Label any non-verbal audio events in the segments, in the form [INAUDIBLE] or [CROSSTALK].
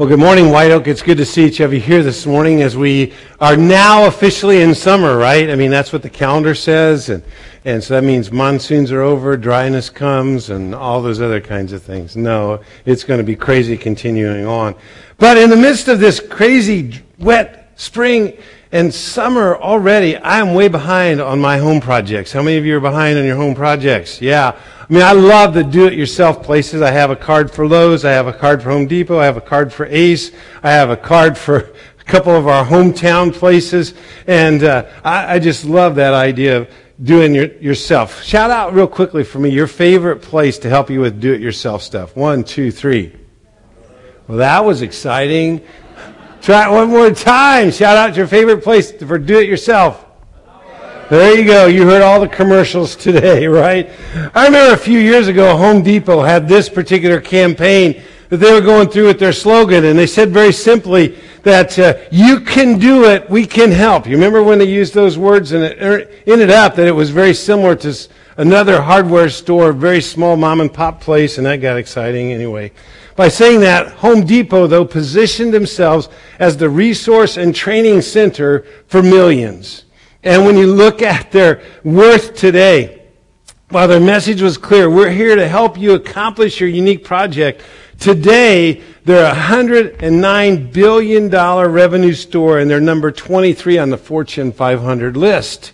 Well, good morning, White Oak. It's good to see each of you here this morning as we are now officially in summer, right? I mean, that's what the calendar says. And, and so that means monsoons are over, dryness comes, and all those other kinds of things. No, it's going to be crazy continuing on. But in the midst of this crazy, wet spring and summer already, I'm way behind on my home projects. How many of you are behind on your home projects? Yeah. I mean, I love the do-it-yourself places. I have a card for Lowe's. I have a card for Home Depot. I have a card for Ace. I have a card for a couple of our hometown places. And uh, I, I just love that idea of doing your, yourself. Shout out real quickly for me your favorite place to help you with do-it-yourself stuff. One, two, three. Well, that was exciting. Try it one more time. Shout out your favorite place for do-it-yourself. There you go. You heard all the commercials today, [LAUGHS] right? I remember a few years ago, Home Depot had this particular campaign that they were going through with their slogan, and they said very simply that uh, you can do it, we can help. You remember when they used those words, and it er, ended up that it was very similar to another hardware store, very small mom and pop place, and that got exciting anyway. By saying that, Home Depot, though, positioned themselves as the resource and training center for millions. And when you look at their worth today, while their message was clear, we're here to help you accomplish your unique project. Today, they're a $109 billion revenue store and they're number 23 on the Fortune 500 list.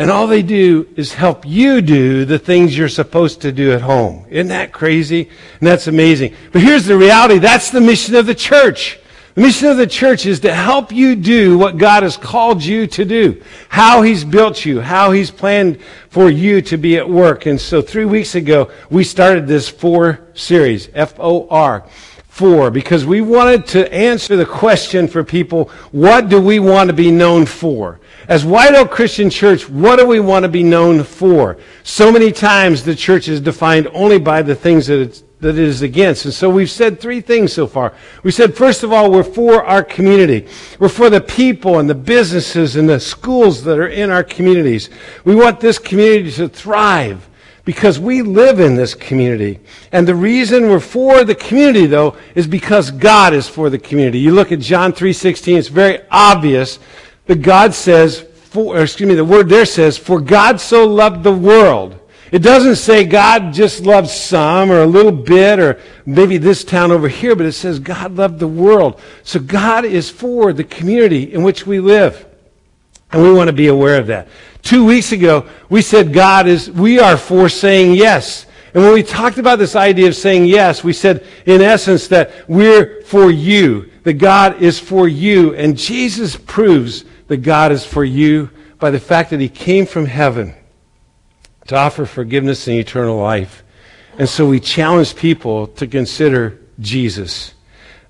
And all they do is help you do the things you're supposed to do at home. Isn't that crazy? And that's amazing. But here's the reality. That's the mission of the church. The mission of the church is to help you do what God has called you to do, how He's built you, how He's planned for you to be at work. And so three weeks ago, we started this four series, F-O-R, four, because we wanted to answer the question for people, what do we want to be known for? As White Oak Christian Church, what do we want to be known for? So many times the church is defined only by the things that it's that it is against. And so we've said three things so far. We said, first of all, we're for our community. We're for the people and the businesses and the schools that are in our communities. We want this community to thrive because we live in this community. And the reason we're for the community, though, is because God is for the community. You look at John 3.16, it's very obvious that God says, for, excuse me, the word there says, for God so loved the world it doesn't say God just loves some or a little bit or maybe this town over here, but it says God loved the world. So God is for the community in which we live. And we want to be aware of that. Two weeks ago, we said God is, we are for saying yes. And when we talked about this idea of saying yes, we said in essence that we're for you, that God is for you. And Jesus proves that God is for you by the fact that he came from heaven to offer forgiveness and eternal life. And so we challenge people to consider Jesus.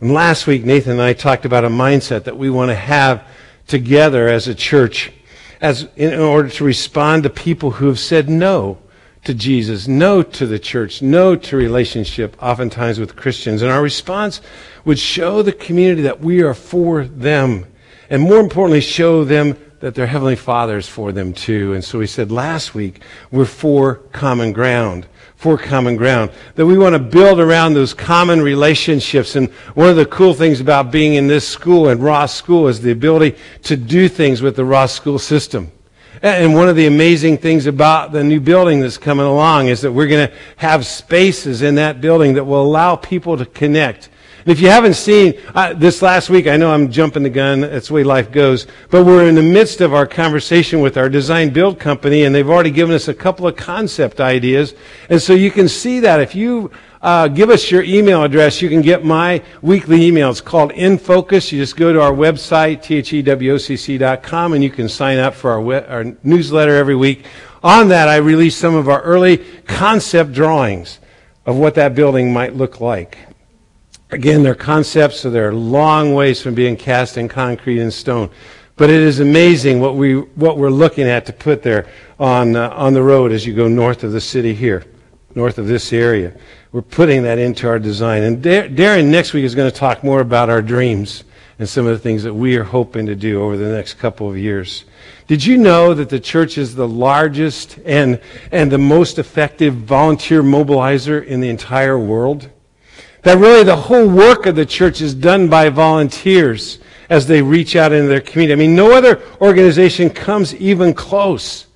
And last week, Nathan and I talked about a mindset that we want to have together as a church as in order to respond to people who have said no to Jesus, no to the church, no to relationship, oftentimes with Christians. And our response would show the community that we are for them. And more importantly, show them that their Heavenly Father is for them too. And so we said last week, we're for common ground. For common ground. That we want to build around those common relationships. And one of the cool things about being in this school, and Ross School, is the ability to do things with the Ross School system. And one of the amazing things about the new building that's coming along is that we're going to have spaces in that building that will allow people to connect if you haven't seen uh, this last week, I know I'm jumping the gun. That's the way life goes. But we're in the midst of our conversation with our design build company, and they've already given us a couple of concept ideas. And so you can see that if you uh, give us your email address, you can get my weekly email. It's called In Focus. You just go to our website, thewocc.com, and you can sign up for our, we- our newsletter every week. On that, I release some of our early concept drawings of what that building might look like. Again, they're concepts, so they're long ways from being cast in concrete and stone. But it is amazing what, we, what we're looking at to put there on, uh, on the road as you go north of the city here, north of this area. We're putting that into our design. And Darren next week is going to talk more about our dreams and some of the things that we are hoping to do over the next couple of years. Did you know that the church is the largest and, and the most effective volunteer mobilizer in the entire world? That really the whole work of the church is done by volunteers as they reach out into their community. I mean, no other organization comes even close.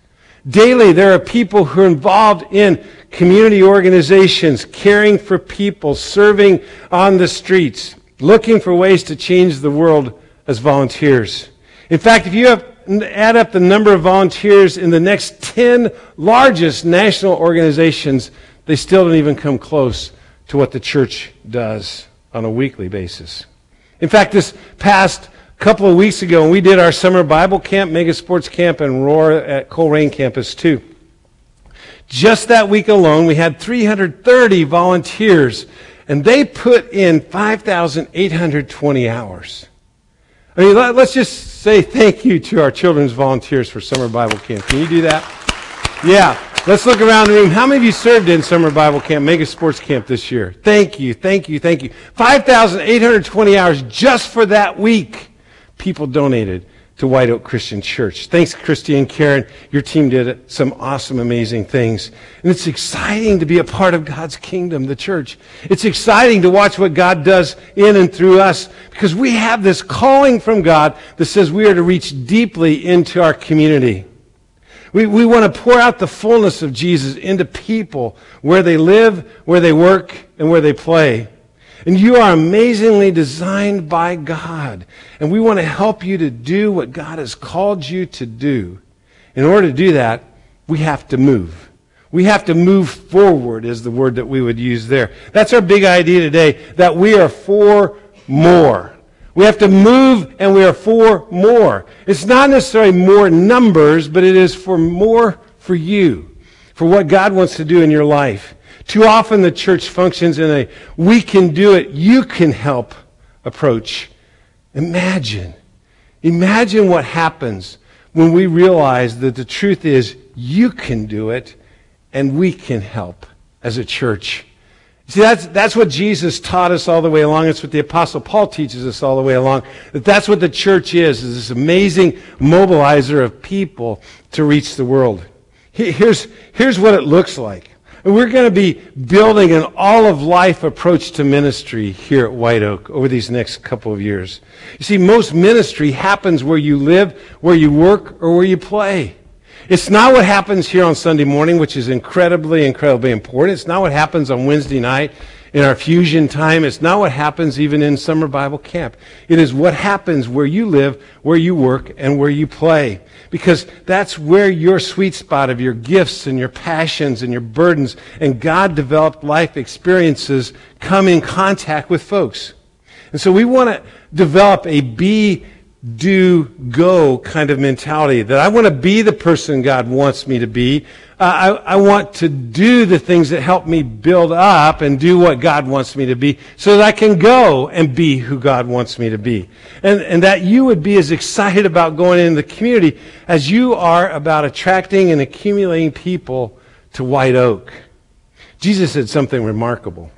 Daily, there are people who are involved in community organizations, caring for people, serving on the streets, looking for ways to change the world as volunteers. In fact, if you have, add up the number of volunteers in the next 10 largest national organizations, they still don't even come close to what the church does on a weekly basis. In fact, this past couple of weeks ago, we did our summer Bible camp, Mega Sports Camp, and Roar at Colerain campus too. Just that week alone, we had 330 volunteers, and they put in 5,820 hours. I mean, let, us just say thank you to our children's volunteers for summer Bible camp. Can you do that? Yeah. Let's look around the room. How many of you served in summer Bible camp, mega sports camp this year? Thank you, thank you, thank you. 5,820 hours just for that week. People donated to White Oak Christian Church. Thanks, Christy and Karen. Your team did some awesome, amazing things. And it's exciting to be a part of God's kingdom, the church. It's exciting to watch what God does in and through us because we have this calling from God that says we are to reach deeply into our community. We, we want to pour out the fullness of Jesus into people where they live, where they work, and where they play. And you are amazingly designed by God. And we want to help you to do what God has called you to do. In order to do that, we have to move. We have to move forward, is the word that we would use there. That's our big idea today, that we are for more. We have to move and we are for more. It's not necessarily more numbers, but it is for more for you, for what God wants to do in your life. Too often the church functions in a we can do it, you can help approach. Imagine. Imagine what happens when we realize that the truth is you can do it and we can help as a church. See, that's, that's what Jesus taught us all the way along. It's what the Apostle Paul teaches us all the way along. That that's what the church is, is this amazing mobilizer of people to reach the world. Here's, here's what it looks like. We're going to be building an all of life approach to ministry here at White Oak over these next couple of years. You see, most ministry happens where you live, where you work, or where you play. It's not what happens here on Sunday morning, which is incredibly, incredibly important. It's not what happens on Wednesday night in our fusion time. It's not what happens even in summer Bible camp. It is what happens where you live, where you work, and where you play. Because that's where your sweet spot of your gifts and your passions and your burdens and God developed life experiences come in contact with folks. And so we want to develop a be do, go kind of mentality. That I want to be the person God wants me to be. Uh, I, I want to do the things that help me build up and do what God wants me to be so that I can go and be who God wants me to be. And, and that you would be as excited about going into the community as you are about attracting and accumulating people to White Oak. Jesus said something remarkable.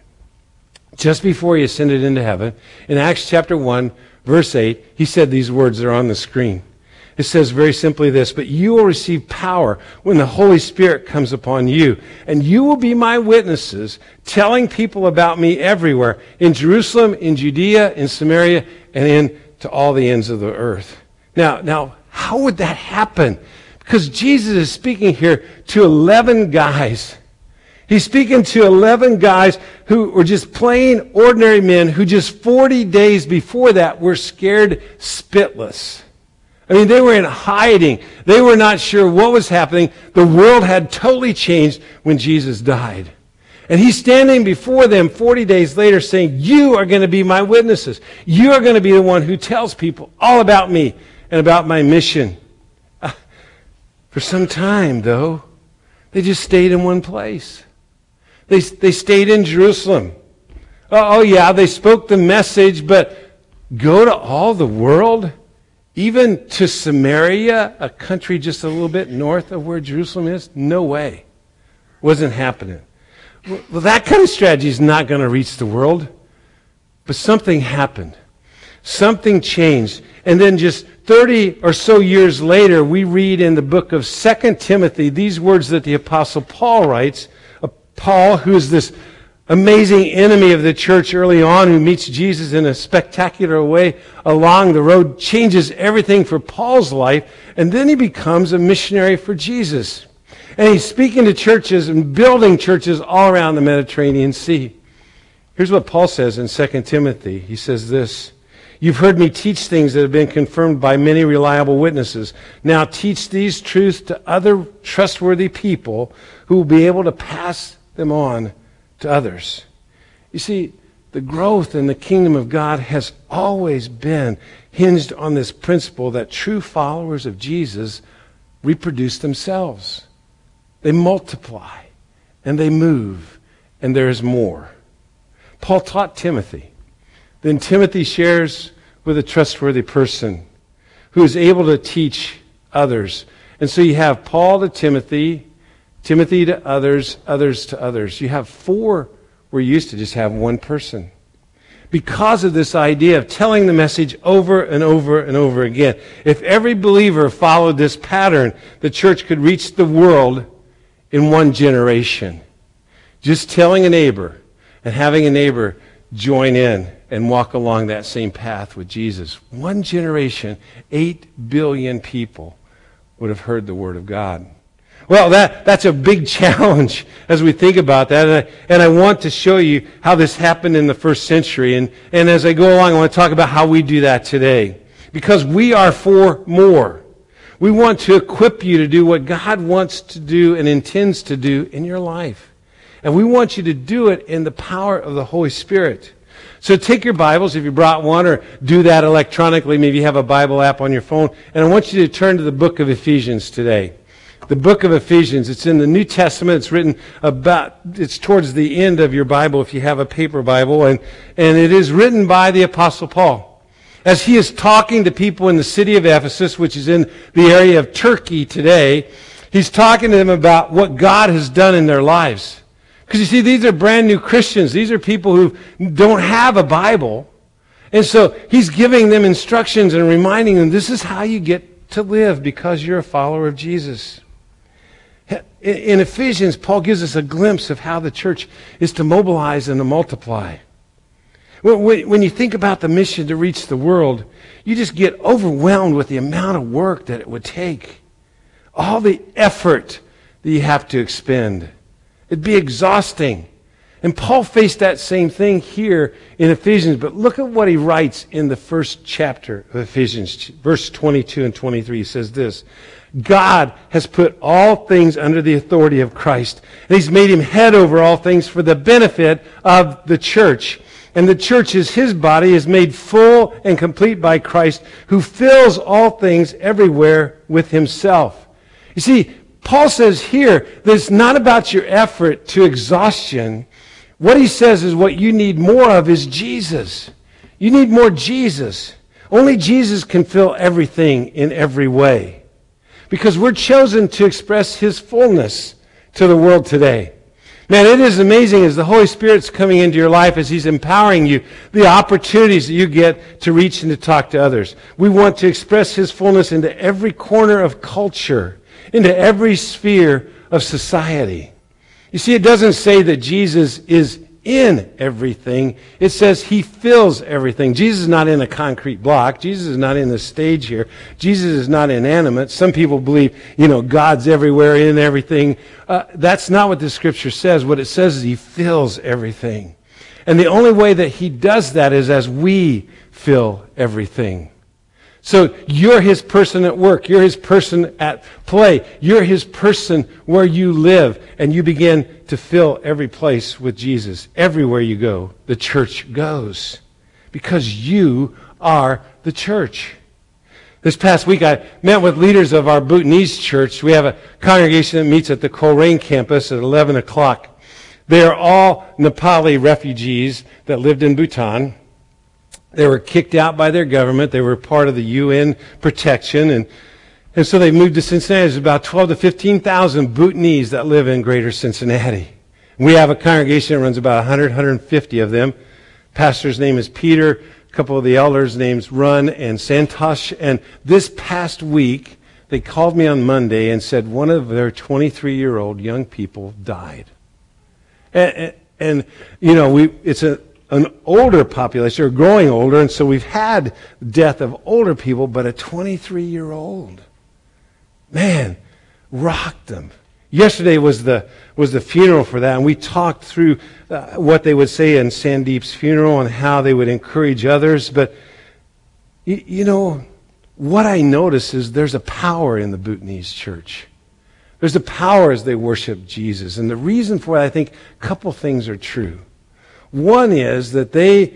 Just before he ascended into heaven, in Acts chapter 1, verse 8, he said these words, they're on the screen. It says very simply this, but you will receive power when the Holy Spirit comes upon you, and you will be my witnesses, telling people about me everywhere, in Jerusalem, in Judea, in Samaria, and in to all the ends of the earth. Now, now, how would that happen? Because Jesus is speaking here to 11 guys He's speaking to 11 guys who were just plain ordinary men who just 40 days before that were scared spitless. I mean, they were in hiding. They were not sure what was happening. The world had totally changed when Jesus died. And he's standing before them 40 days later saying, You are going to be my witnesses. You are going to be the one who tells people all about me and about my mission. Uh, for some time, though, they just stayed in one place. They, they stayed in Jerusalem. Oh, oh, yeah, they spoke the message, but go to all the world? Even to Samaria, a country just a little bit north of where Jerusalem is? No way. Wasn't happening. Well, that kind of strategy is not going to reach the world. But something happened. Something changed. And then just 30 or so years later, we read in the book of 2 Timothy these words that the Apostle Paul writes Paul, who is this amazing enemy of the church early on who meets Jesus in a spectacular way along the road, changes everything for Paul's life, and then he becomes a missionary for Jesus. And he's speaking to churches and building churches all around the Mediterranean Sea. Here's what Paul says in 2 Timothy. He says this You've heard me teach things that have been confirmed by many reliable witnesses. Now teach these truths to other trustworthy people who will be able to pass them on to others. You see, the growth in the kingdom of God has always been hinged on this principle that true followers of Jesus reproduce themselves. They multiply and they move, and there is more. Paul taught Timothy. Then Timothy shares with a trustworthy person who is able to teach others. And so you have Paul to Timothy, Timothy to others, others to others. You have four. We're used to just have one person. Because of this idea of telling the message over and over and over again. If every believer followed this pattern, the church could reach the world in one generation. Just telling a neighbor and having a neighbor join in and walk along that same path with Jesus. One generation, eight billion people would have heard the Word of God. Well, that, that's a big [LAUGHS] challenge as we think about that. And I, and I want to show you how this happened in the first century. And, and as I go along, I want to talk about how we do that today. Because we are for more. We want to equip you to do what God wants to do and intends to do in your life. And we want you to do it in the power of the Holy Spirit. So take your Bibles, if you brought one, or do that electronically. Maybe you have a Bible app on your phone. And I want you to turn to the book of Ephesians today the book of Ephesians. It's in the New Testament. It's written about, it's towards the end of your Bible if you have a paper Bible. And, and it is written by the Apostle Paul. As he is talking to people in the city of Ephesus, which is in the area of Turkey today, he's talking to them about what God has done in their lives. Because you see, these are brand new Christians. These are people who don't have a Bible. And so he's giving them instructions and reminding them this is how you get to live because you're a follower of Jesus. In Ephesians, Paul gives us a glimpse of how the church is to mobilize and to multiply. When you think about the mission to reach the world, you just get overwhelmed with the amount of work that it would take. All the effort that you have to expend. It'd be exhausting. And Paul faced that same thing here in Ephesians, but look at what he writes in the first chapter of Ephesians, verse 22 and 23. He says this God has put all things under the authority of Christ, and he's made him head over all things for the benefit of the church. And the church is his body, is made full and complete by Christ, who fills all things everywhere with himself. You see, Paul says here that it's not about your effort to exhaustion. What he says is what you need more of is Jesus. You need more Jesus. Only Jesus can fill everything in every way because we're chosen to express His fullness to the world today. Man, it is amazing as the Holy Spirit's coming into your life, as He's empowering you, the opportunities that you get to reach and to talk to others. We want to express His fullness into every corner of culture, into every sphere of society. You see, it doesn't say that Jesus is in everything. It says he fills everything. Jesus is not in a concrete block. Jesus is not in the stage here. Jesus is not inanimate. Some people believe, you know, God's everywhere in everything. Uh, that's not what the scripture says. What it says is he fills everything. And the only way that he does that is as we fill everything. So you're his person at work. You're his person at play. You're his person where you live. And you begin to fill every place with Jesus. Everywhere you go, the church goes. Because you are the church. This past week, I met with leaders of our Bhutanese church. We have a congregation that meets at the Colerain campus at 11 o'clock. They are all Nepali refugees that lived in Bhutan. They were kicked out by their government. They were part of the UN protection. And, and so they moved to Cincinnati. There's about 12 to 15,000 Bhutanese that live in greater Cincinnati. We have a congregation that runs about 100, 150 of them. Pastor's name is Peter. A couple of the elders' names Run and Santosh. And this past week, they called me on Monday and said one of their 23 year old young people died. And, And, you know, we, it's a, an older population, or growing older, and so we've had death of older people, but a 23 year old, man, rocked them. Yesterday was the, was the funeral for that, and we talked through uh, what they would say in Sandeep's funeral and how they would encourage others. But, you, you know, what I notice is there's a power in the Bhutanese church. There's a power as they worship Jesus. And the reason for it, I think, a couple things are true. One is that they,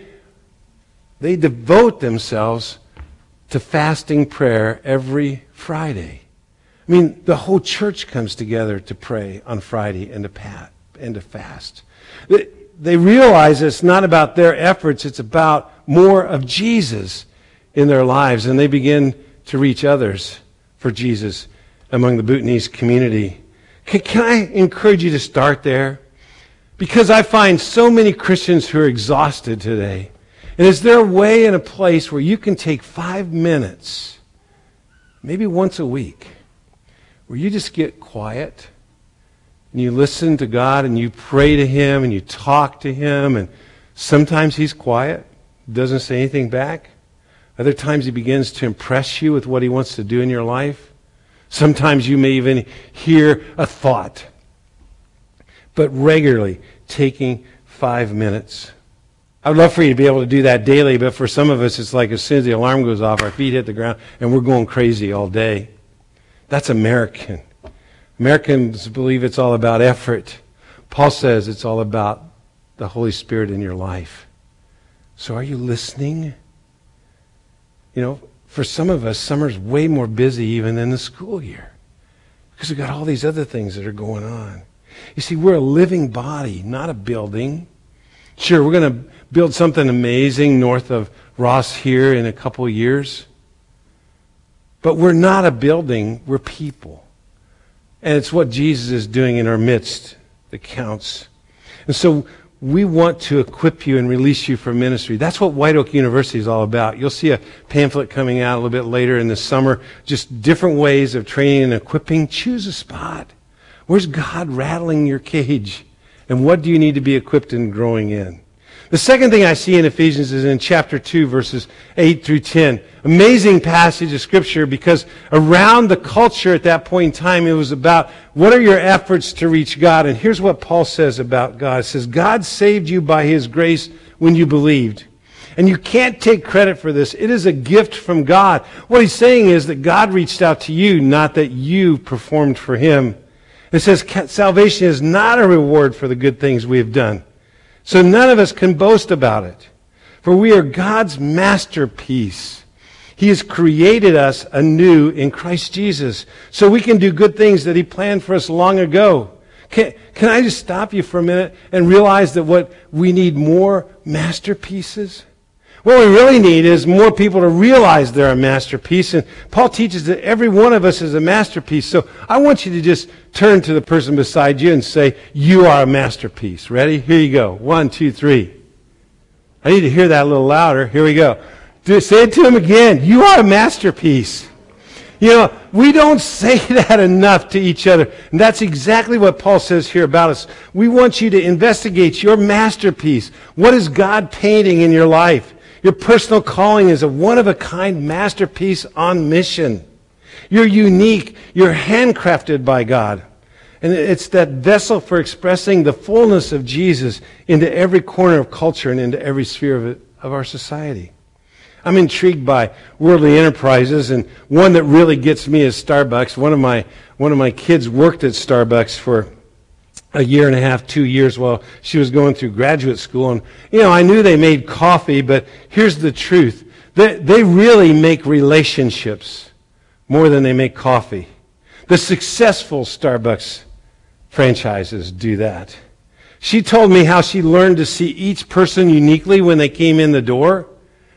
they devote themselves to fasting prayer every Friday. I mean, the whole church comes together to pray on Friday and to, pat, and to fast. They realize it's not about their efforts, it's about more of Jesus in their lives, and they begin to reach others for Jesus among the Bhutanese community. Can, can I encourage you to start there? Because I find so many Christians who are exhausted today. And is there a way and a place where you can take five minutes, maybe once a week, where you just get quiet and you listen to God and you pray to Him and you talk to Him and sometimes He's quiet, doesn't say anything back. Other times He begins to impress you with what He wants to do in your life. Sometimes you may even hear a thought. But regularly taking five minutes. I would love for you to be able to do that daily, but for some of us, it's like as soon as the alarm goes off, our feet hit the ground, and we're going crazy all day. That's American. Americans believe it's all about effort. Paul says it's all about the Holy Spirit in your life. So are you listening? You know, for some of us, summer's way more busy even than the school year because we've got all these other things that are going on. You see, we're a living body, not a building. Sure, we're going to build something amazing north of Ross here in a couple years. But we're not a building, we're people. And it's what Jesus is doing in our midst that counts. And so we want to equip you and release you for ministry. That's what White Oak University is all about. You'll see a pamphlet coming out a little bit later in the summer, just different ways of training and equipping. Choose a spot. Where's God rattling your cage? And what do you need to be equipped and growing in? The second thing I see in Ephesians is in chapter 2, verses 8 through 10. Amazing passage of scripture because around the culture at that point in time, it was about what are your efforts to reach God? And here's what Paul says about God. It says, God saved you by his grace when you believed. And you can't take credit for this. It is a gift from God. What he's saying is that God reached out to you, not that you performed for him. It says salvation is not a reward for the good things we have done. So none of us can boast about it. For we are God's masterpiece. He has created us anew in Christ Jesus so we can do good things that He planned for us long ago. Can, can I just stop you for a minute and realize that what we need more masterpieces? What we really need is more people to realize they're a masterpiece. And Paul teaches that every one of us is a masterpiece. So I want you to just turn to the person beside you and say, You are a masterpiece. Ready? Here you go. One, two, three. I need to hear that a little louder. Here we go. Say it to him again. You are a masterpiece. You know, we don't [LAUGHS] say that enough to each other. And that's exactly what Paul says here about us. We want you to investigate your masterpiece. What is God painting in your life? Your personal calling is a one of a kind masterpiece on mission. You're unique. You're handcrafted by God. And it's that vessel for expressing the fullness of Jesus into every corner of culture and into every sphere of, it, of our society. I'm intrigued by worldly enterprises, and one that really gets me is Starbucks. One of my, one of my kids worked at Starbucks for a year and a half, two years while she was going through graduate school. And, you know, I knew they made coffee, but here's the truth. They, they really make relationships more than they make coffee. The successful Starbucks franchises do that. She told me how she learned to see each person uniquely when they came in the door.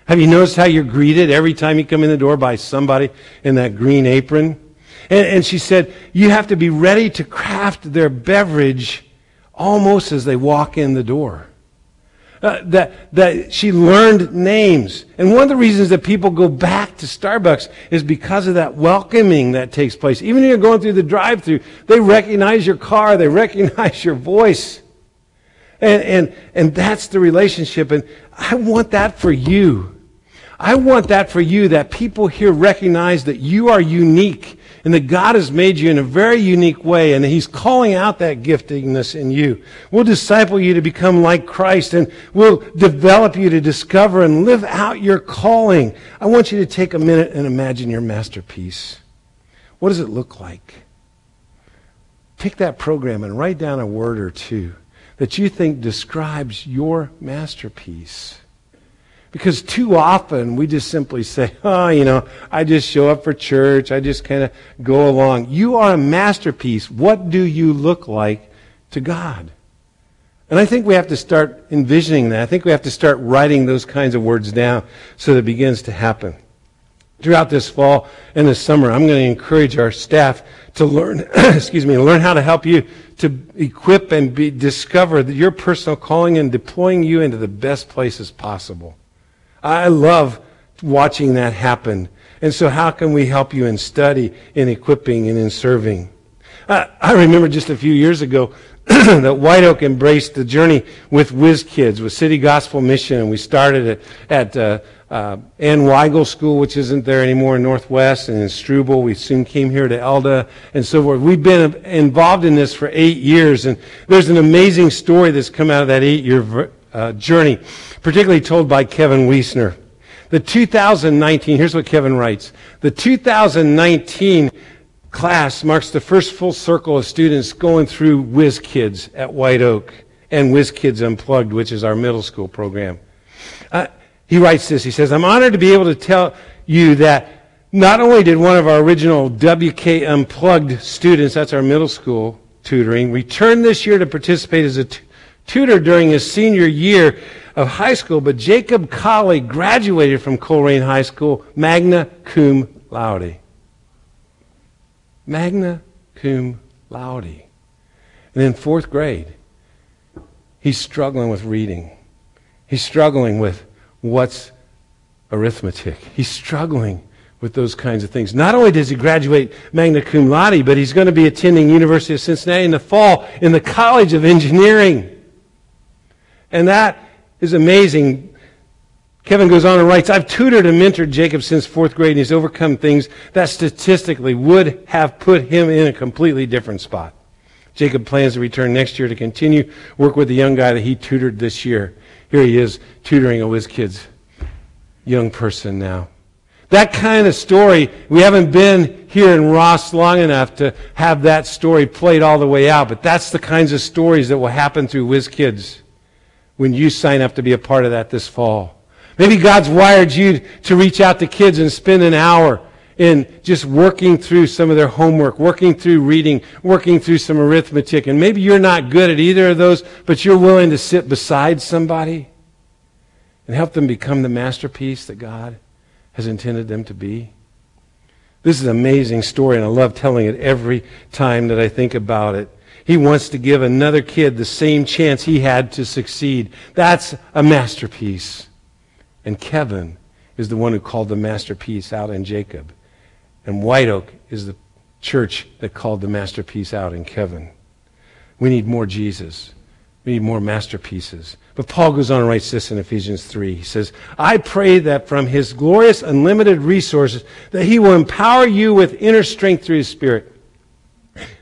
Have you noticed how you're greeted every time you come in the door by somebody in that green apron? And, and she said, you have to be ready to craft their beverage almost as they walk in the door. Uh, that, that she learned names. And one of the reasons that people go back to Starbucks is because of that welcoming that takes place. Even if you're going through the drive through, they recognize your car, they recognize your voice. And, and, and that's the relationship. And I want that for you. I want that for you, that people here recognize that you are unique and that God has made you in a very unique way and He's calling out that giftingness in you. We'll disciple you to become like Christ and we'll develop you to discover and live out your calling. I want you to take a minute and imagine your masterpiece. What does it look like? Take that program and write down a word or two that you think describes your masterpiece. Because too often we just simply say, [LAUGHS] oh, you know, I just show up for church. I just kind of go along. You are a masterpiece. What do you look like to God? And I think we have to start envisioning that. I think we have to start writing those kinds of words down so that it begins to happen. Throughout this fall and this summer, I'm going to encourage our staff to learn, [COUGHS] excuse me, learn how to help you to equip and be, discover your personal calling and deploying you into the best places possible. I love watching that happen. And so how can we help you in study, in equipping, and in serving? I, I remember just a few years ago [CLEARS THROAT] that White Oak embraced the journey with Whiz Kids, with City Gospel Mission, and we started it at uh, uh, Ann Weigel School, which isn't there anymore in Northwest, and in Struble. We soon came here to Elda and so forth. We've been involved in this for eight years, and there's an amazing story that's come out of that eight-year uh, journey particularly told by Kevin Wiesner. The 2019, here's what Kevin writes. The 2019 class marks the first full circle of students going through Whiz Kids at White Oak and Whiz Kids Unplugged, which is our middle school program. Uh, he writes this. He says, I'm honored to be able to tell you that not only did one of our original WK Unplugged students, that's our middle school tutoring, return this year to participate as a tutor during his senior year of high school, but Jacob Colley graduated from Colerain High School magna cum laude. Magna cum laude. And in fourth grade, he's struggling with reading. He's struggling with what's arithmetic. He's struggling with those kinds of things. Not only does he graduate magna cum laude, but he's going to be attending University of Cincinnati in the fall in the College of Engineering. And that is amazing. Kevin goes on and writes, I've tutored and mentored Jacob since fourth grade, and he's overcome things that statistically would have put him in a completely different spot. Jacob plans to return next year to continue work with the young guy that he tutored this year. Here he is tutoring a whiz kids young person now. That kind of story, we haven't been here in Ross long enough to have that story played all the way out, but that's the kinds of stories that will happen through Whiz Kids when you sign up to be a part of that this fall. Maybe God's wired you to reach out to kids and spend an hour in just working through some of their homework, working through reading, working through some arithmetic. And maybe you're not good at either of those, but you're willing to sit beside somebody and help them become the masterpiece that God has intended them to be. This is an amazing story, and I love telling it every time that I think about it. He wants to give another kid the same chance he had to succeed. That's a masterpiece. And Kevin is the one who called the masterpiece out in Jacob. And White Oak is the church that called the masterpiece out in Kevin. We need more Jesus. We need more masterpieces. But Paul goes on and writes this in Ephesians 3. He says, I pray that from his glorious unlimited resources that he will empower you with inner strength through his spirit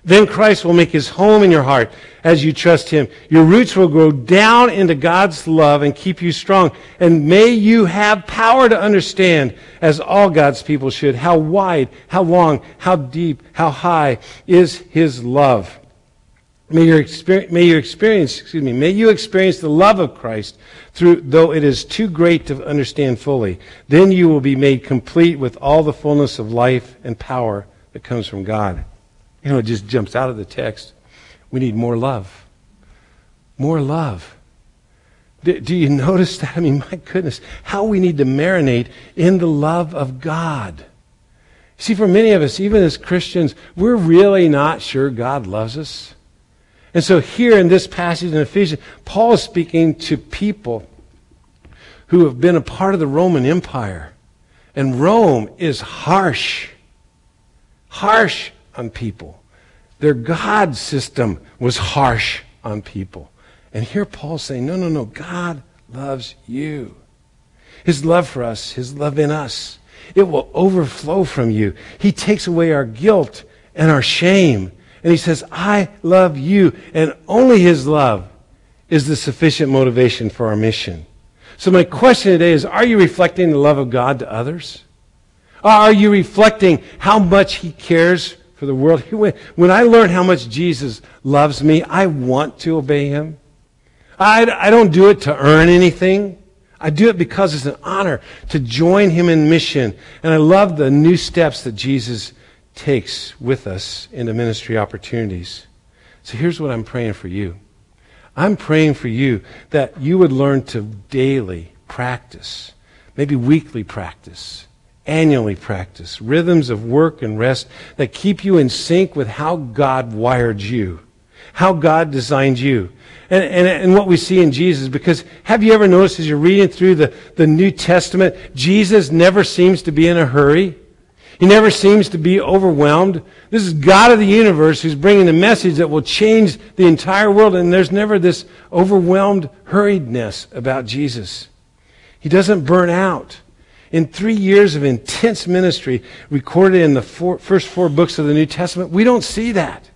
then Christ will make his home in your heart as you trust him. Your roots will grow down into God's love and keep you strong. And may you have power to understand, as all God's people should, how wide, how long, how deep, how high is his love. May your, may you experience, excuse me, may you experience the love of Christ through, though it is too great to understand fully. Then you will be made complete with all the fullness of life and power that comes from God. You know, it just jumps out of the text. We need more love. More love. Do, do, you [LAUGHS] notice that? I mean, my goodness, how we need to marinate in the love of God. See, for many of us, even as Christians, we're really not sure God loves us. And so here in this passage in Ephesians, Paul is speaking to people who have been a part of the Roman Empire. And Rome is harsh. Harsh on people. Their God system was harsh on people. And here Paul's saying, no, no, no, God loves you. His love for us, His love in us, it will overflow from you. He takes away our guilt and our shame. And He says, I love you. And only His love is the sufficient motivation for our mission. So my question today is, are you reflecting the love of God to others? Are you reflecting how much He cares for the world? [LAUGHS] When I learn how much Jesus loves me, I want to obey Him. I, I don't do it to earn anything. I do it because it's an honor to join him in mission. And I love the new steps that Jesus takes with us into ministry opportunities. So here's what I'm praying for you. I'm praying for you that you would learn to daily practice, maybe weekly practice, annually practice, rhythms of work and rest that keep you in sync with how God wired you, how God designed you and, and, and what we see in Jesus. Because have you ever noticed as you're reading through the, the New Testament, Jesus never seems to be in a hurry. He never seems to be overwhelmed. This is God of the universe who's bringing a message that will change the entire world, and there's never this overwhelmed hurriedness about Jesus. He doesn't burn out. In three years of intense ministry recorded in the four, first four books of the New Testament, we don't see that.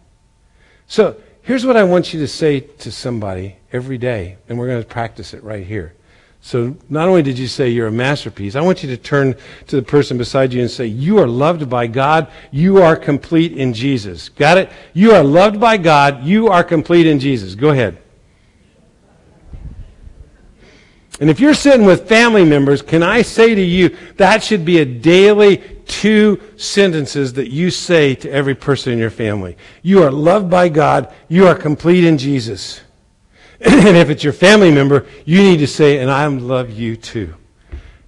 So Here's what I want you to say to somebody every day, and we're going to practice it right here. So, not only did you say you're a masterpiece, I want you to turn to the person beside you and say, You are loved by God. You are complete in Jesus. Got it? You are loved by God. You are complete in Jesus. Go ahead. And if you're sitting with family members, can I say to you, that should be a daily two sentences that you say to every person in your family. You are loved by God. You are complete in Jesus. [CLEARS THROAT] and if it's your family member, you need to say, and I love you too.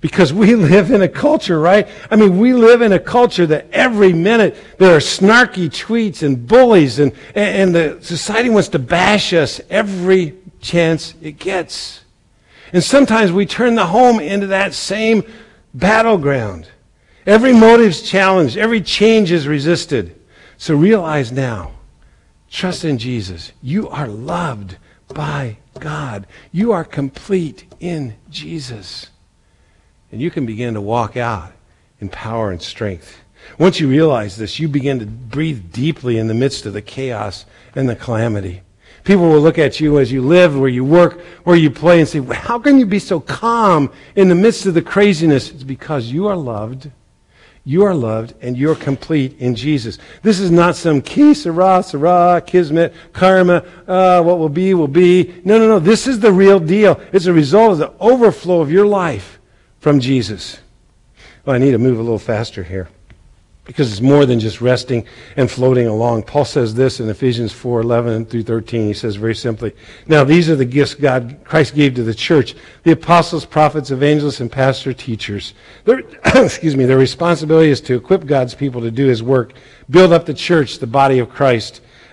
Because we [LAUGHS] live in a culture, right? I mean, we live in a culture that every minute there are snarky tweets and bullies and, and the society wants to bash us every chance it gets. And sometimes we turn the home into that same battleground. Every motive's challenged, every change is resisted. So realize now, trust in Jesus. You are loved by God. You are complete in Jesus. And you can begin to walk out in power and strength. Once you realize this, you begin to breathe deeply in the midst of the chaos and the calamity. People will look at you as you live, where you work, where you play, and say, How can you be so calm in the midst of the craziness? It's because you are loved you are loved and you're complete in Jesus. This is not some ki, sera, sera, kismet, karma, uh, what will be, will be. No, no, no. This is the real deal. It's a result of the overflow of your life from Jesus. Well, I need to move a little faster here because it's more than just resting and floating along. Paul says this in Ephesians 4 11 through 13. He says very simply, Now these are the gifts God, Christ gave to the church the apostles, prophets, evangelists, and pastor teachers. Their, [COUGHS] excuse me, their responsibility is to equip God's people to do his work, build up the church, the body of Christ.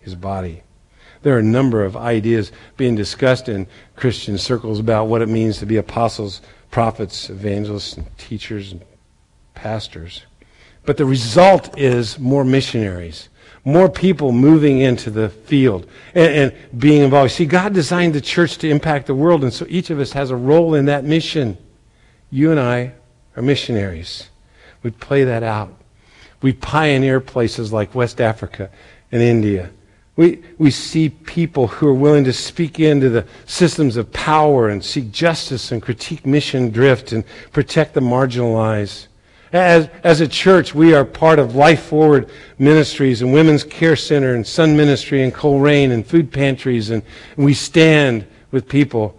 his body. There are a number of ideas being discussed in Christian circles about what it means to be apostles, prophets, evangelists, and teachers, and pastors. But the result is more missionaries, more people moving into the field and, and, being involved. See, God designed the church to impact the world, and so each of us has a role in that mission. You and I are missionaries. We play that out. We pioneer places like West Africa and India. We, we see people who are willing to speak into the systems of power and seek justice and critique mission drift and protect the marginalized. As, as a church, we are part of Life Forward Ministries and Women's Care Center and Sun Ministry and Colerain and food pantries, and, we stand with people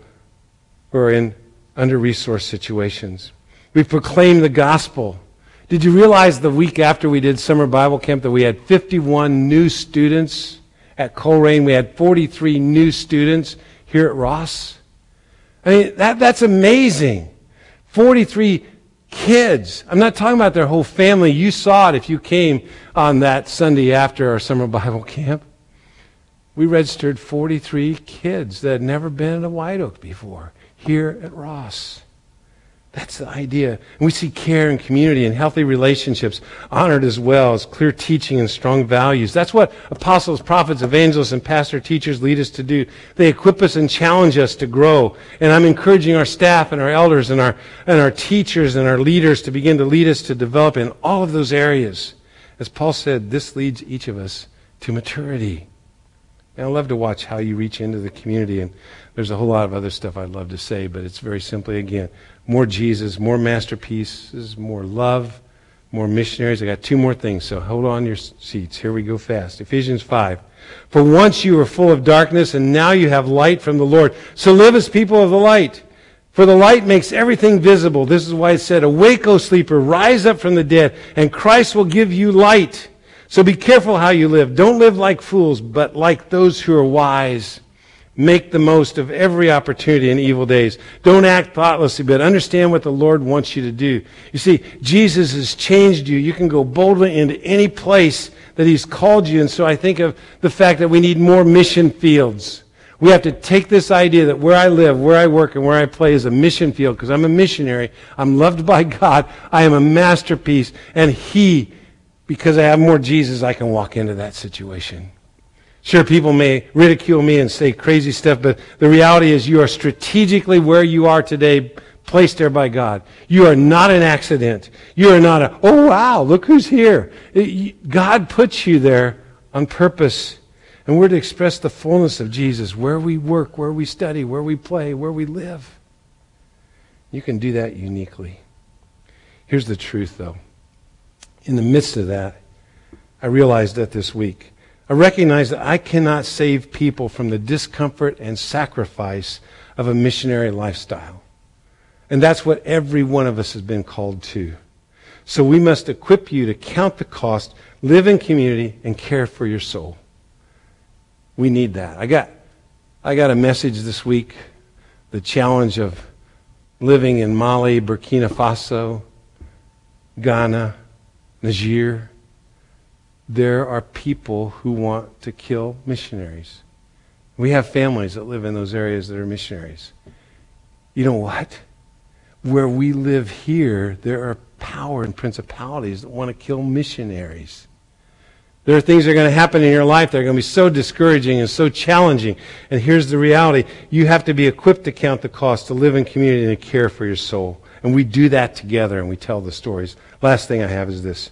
who are in under resourced situations. We proclaim the gospel. Did you realize the week after we did summer Bible camp that we had 51 new students at Colerain? We had 43 new students here at Ross? I mean, that, that's amazing. 43 kids. I'm not talking about their whole family. You saw it if you came on that Sunday after our summer [LAUGHS] Bible camp. We registered 43 kids that had never been at a White Oak before here at Ross. That's the idea. And we see care and community and healthy relationships honored as well as clear teaching and strong values. That's what apostles, prophets, evangelists, and pastor teachers lead us to do. They equip us and challenge us to grow. And I'm encouraging our staff and our elders and our, and our teachers and our leaders to begin to lead us to develop in all of those areas. As Paul said, this leads each of us to maturity. And I love to watch how you reach into the community. And there's a whole lot of other stuff I'd love to say, but it's very simply, again, more Jesus, more masterpieces, more love, more missionaries. I got two more things, so hold on your seats. Here we go fast. Ephesians 5. For once you were full of darkness, and now you have light from the Lord. So live as people of the light. For the light makes everything visible. This is why it said, Awake, O sleeper, rise up from the dead, and Christ will give you light. So be careful how you live. Don't live like fools, but like those who are wise. Make the most of every opportunity in evil days. Don't act thoughtlessly, but understand what the Lord wants you to do. You see, Jesus has changed you. You can go boldly into any place that He's called you. And so I think of the fact that we need more mission fields. We have to take this idea that where I live, where I work, and where I play is a mission field because I'm a missionary. I'm loved by [LAUGHS] God. I am a masterpiece. And He because I have more Jesus, I can walk into that situation. Sure, people may ridicule me and say crazy stuff, but the reality is you are strategically where you are today, placed there by God. You are not an accident. You are not a, oh wow, look who's here. God puts you there on purpose. And we're to express the fullness of Jesus where we work, where we study, where we play, where we live. You can do that uniquely. Here's the truth, though in the midst of that, I realized that this week. I recognize that I cannot save people from the discomfort and sacrifice of a missionary lifestyle. And that's what every one of us has been called to. So we must equip you to count the cost, live in community, and care for your soul. We need that. I got, I got a message this week the challenge of living in Mali, Burkina Faso, Ghana, Niger, there are people who want to kill missionaries. We have families that live in those areas that are missionaries. You know what? Where we live here, there are power and principalities that want to kill missionaries. There are things that are going to happen in your life that are going to be so discouraging and so challenging. And here's the reality. You have to be equipped to count the cost, to live in community and to care for your soul. And we do that together and we tell the stories. Last thing I have is this.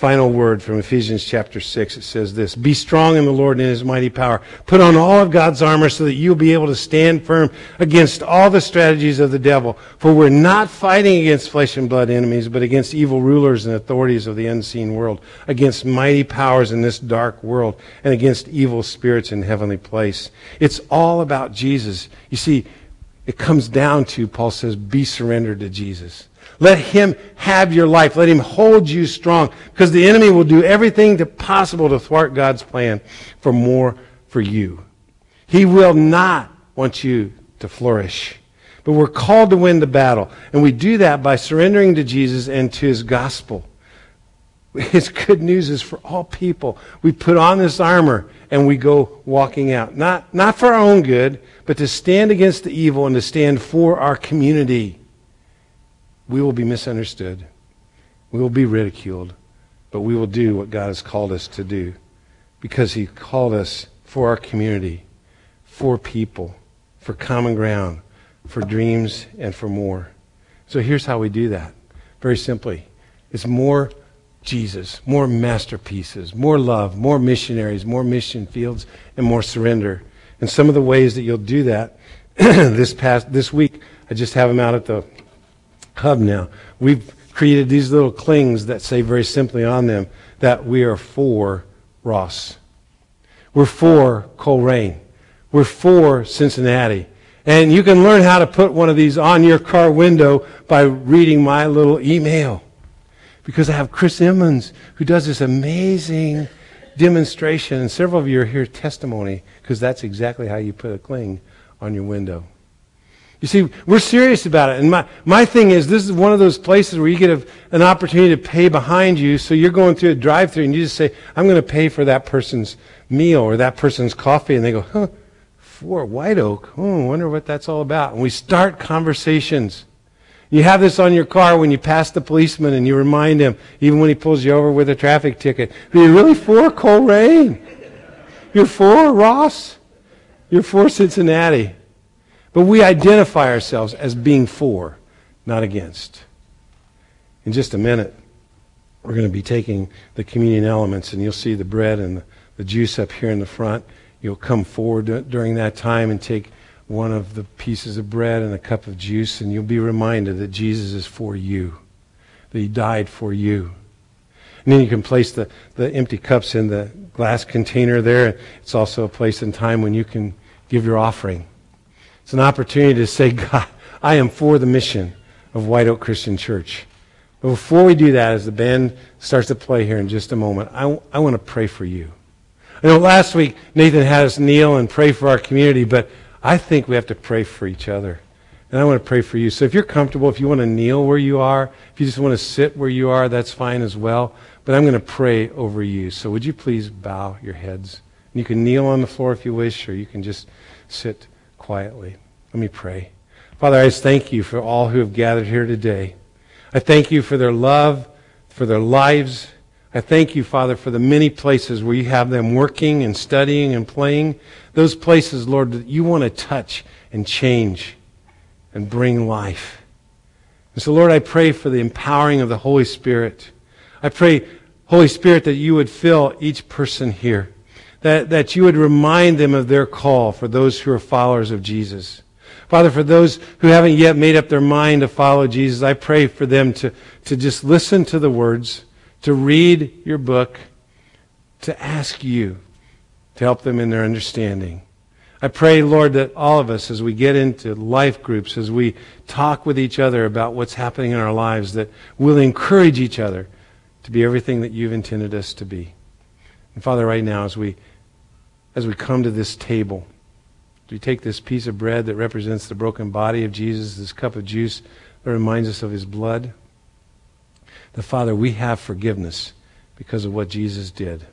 Final word from Ephesians chapter 6. It says this Be strong in the Lord and in his mighty power. Put on all of God's armor so that you'll be able to stand firm against all the strategies of the devil. For we're not fighting against flesh and blood enemies, but against evil rulers and authorities of the unseen world, against mighty powers in this dark world, and against evil spirits in heavenly place. It's all about Jesus. You see, it comes down to, Paul says, be surrendered to Jesus. Let him have your life. Let him hold you strong because the enemy will do everything to possible to thwart God's plan for more for you. He will not want you to flourish. But we're called to win the battle. And we do that by surrendering to Jesus and to his gospel. [LAUGHS] His good news is for all people. We put on this armor and we go walking out. Not, not for our own good, but to stand against the evil and to stand for our community we will be misunderstood. We will be ridiculed. But we will do what God has called us to do because He called us for our community, for people, for common ground, for dreams, and for more. So here's how we do that. Very simply it's more Jesus, more masterpieces, more love, more missionaries, more mission fields, and more surrender. And some of the ways that you'll do that [CLEARS THROAT] this past this week, I just have them out at the hub now. We've created these little clings that say very simply on them that we are for Ross. We're for Colerain. We're for Cincinnati. And you can learn how to put one of these on your car window by reading my little email. Because I have Chris Emmons who does this amazing demonstration. And several of you are here testimony because that's exactly how you put a cling on your window. You see, we're serious about it. And my, my thing is, this is one of those places where you get a, an opportunity to pay behind you. So you're going through a drive through and you just say, I'm going to pay for that person's meal or that person's coffee. And they go, huh, for White Oak. Oh, I wonder what that's all about. And we start conversations. You have this on your car when you pass the policeman and you remind him, even when he pulls you over with a traffic ticket, are you really for Colerain? You're for Ross? You're for Cincinnati. But we identify ourselves as being for, not against. In just a minute, we're going to be taking the communion elements, and you'll see the bread and the, juice up here in the front. You'll come forward during that time and take one of the pieces of bread and a cup of juice, and you'll be reminded that Jesus is for you, that He died for you. And then you can place the, the empty cups in the glass container there. It's also a place and time when you can give your offering. It's an opportunity to say, God, I am for the mission of White Oak Christian Church. But before we do that, as the band starts to play here in just a moment, I, I want to pray for you. I know last week Nathan had us kneel and pray for our community, but I think we have to pray for each other. And I want to pray for you. So if you're comfortable, if you want to kneel where you are, if you just want to sit where you are, that's fine as well. But I'm going to pray over you. So would you please bow your heads? And you can kneel on the floor if you wish, or you can just sit quietly. Let me pray. Father, I just thank you for all who have gathered here today. I thank you for their love, for their lives. I thank you, Father, for the many places where you have them working and studying and playing. Those places, Lord, that you want to touch and change and bring life. And so, Lord, I pray for the empowering of the Holy Spirit. I pray, Holy Spirit, that you would fill each person here that, that you would remind them of their call for those who are followers of Jesus. Father, for those who haven't yet made up their mind to follow Jesus, I pray for them to, to just listen to the words, to read your book, to ask you to help them in their understanding. I pray, Lord, that all of us, as we get into life groups, as we talk with each other about what's happening in our lives, that we'll encourage each other to be everything that you've intended us to be. And Father, right now, as we as we come to this table. We take this piece of bread that represents the broken body of Jesus, this cup of juice that reminds us of his blood. The Father, we have forgiveness because of what Jesus did,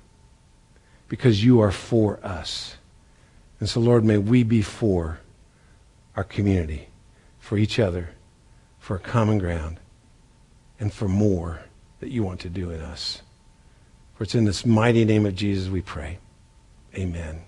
because you are for us. And so, Lord, may we be for our community, for each other, for a common ground, and for more that you want to do in us. For it's in this mighty name of Jesus we pray. Amen.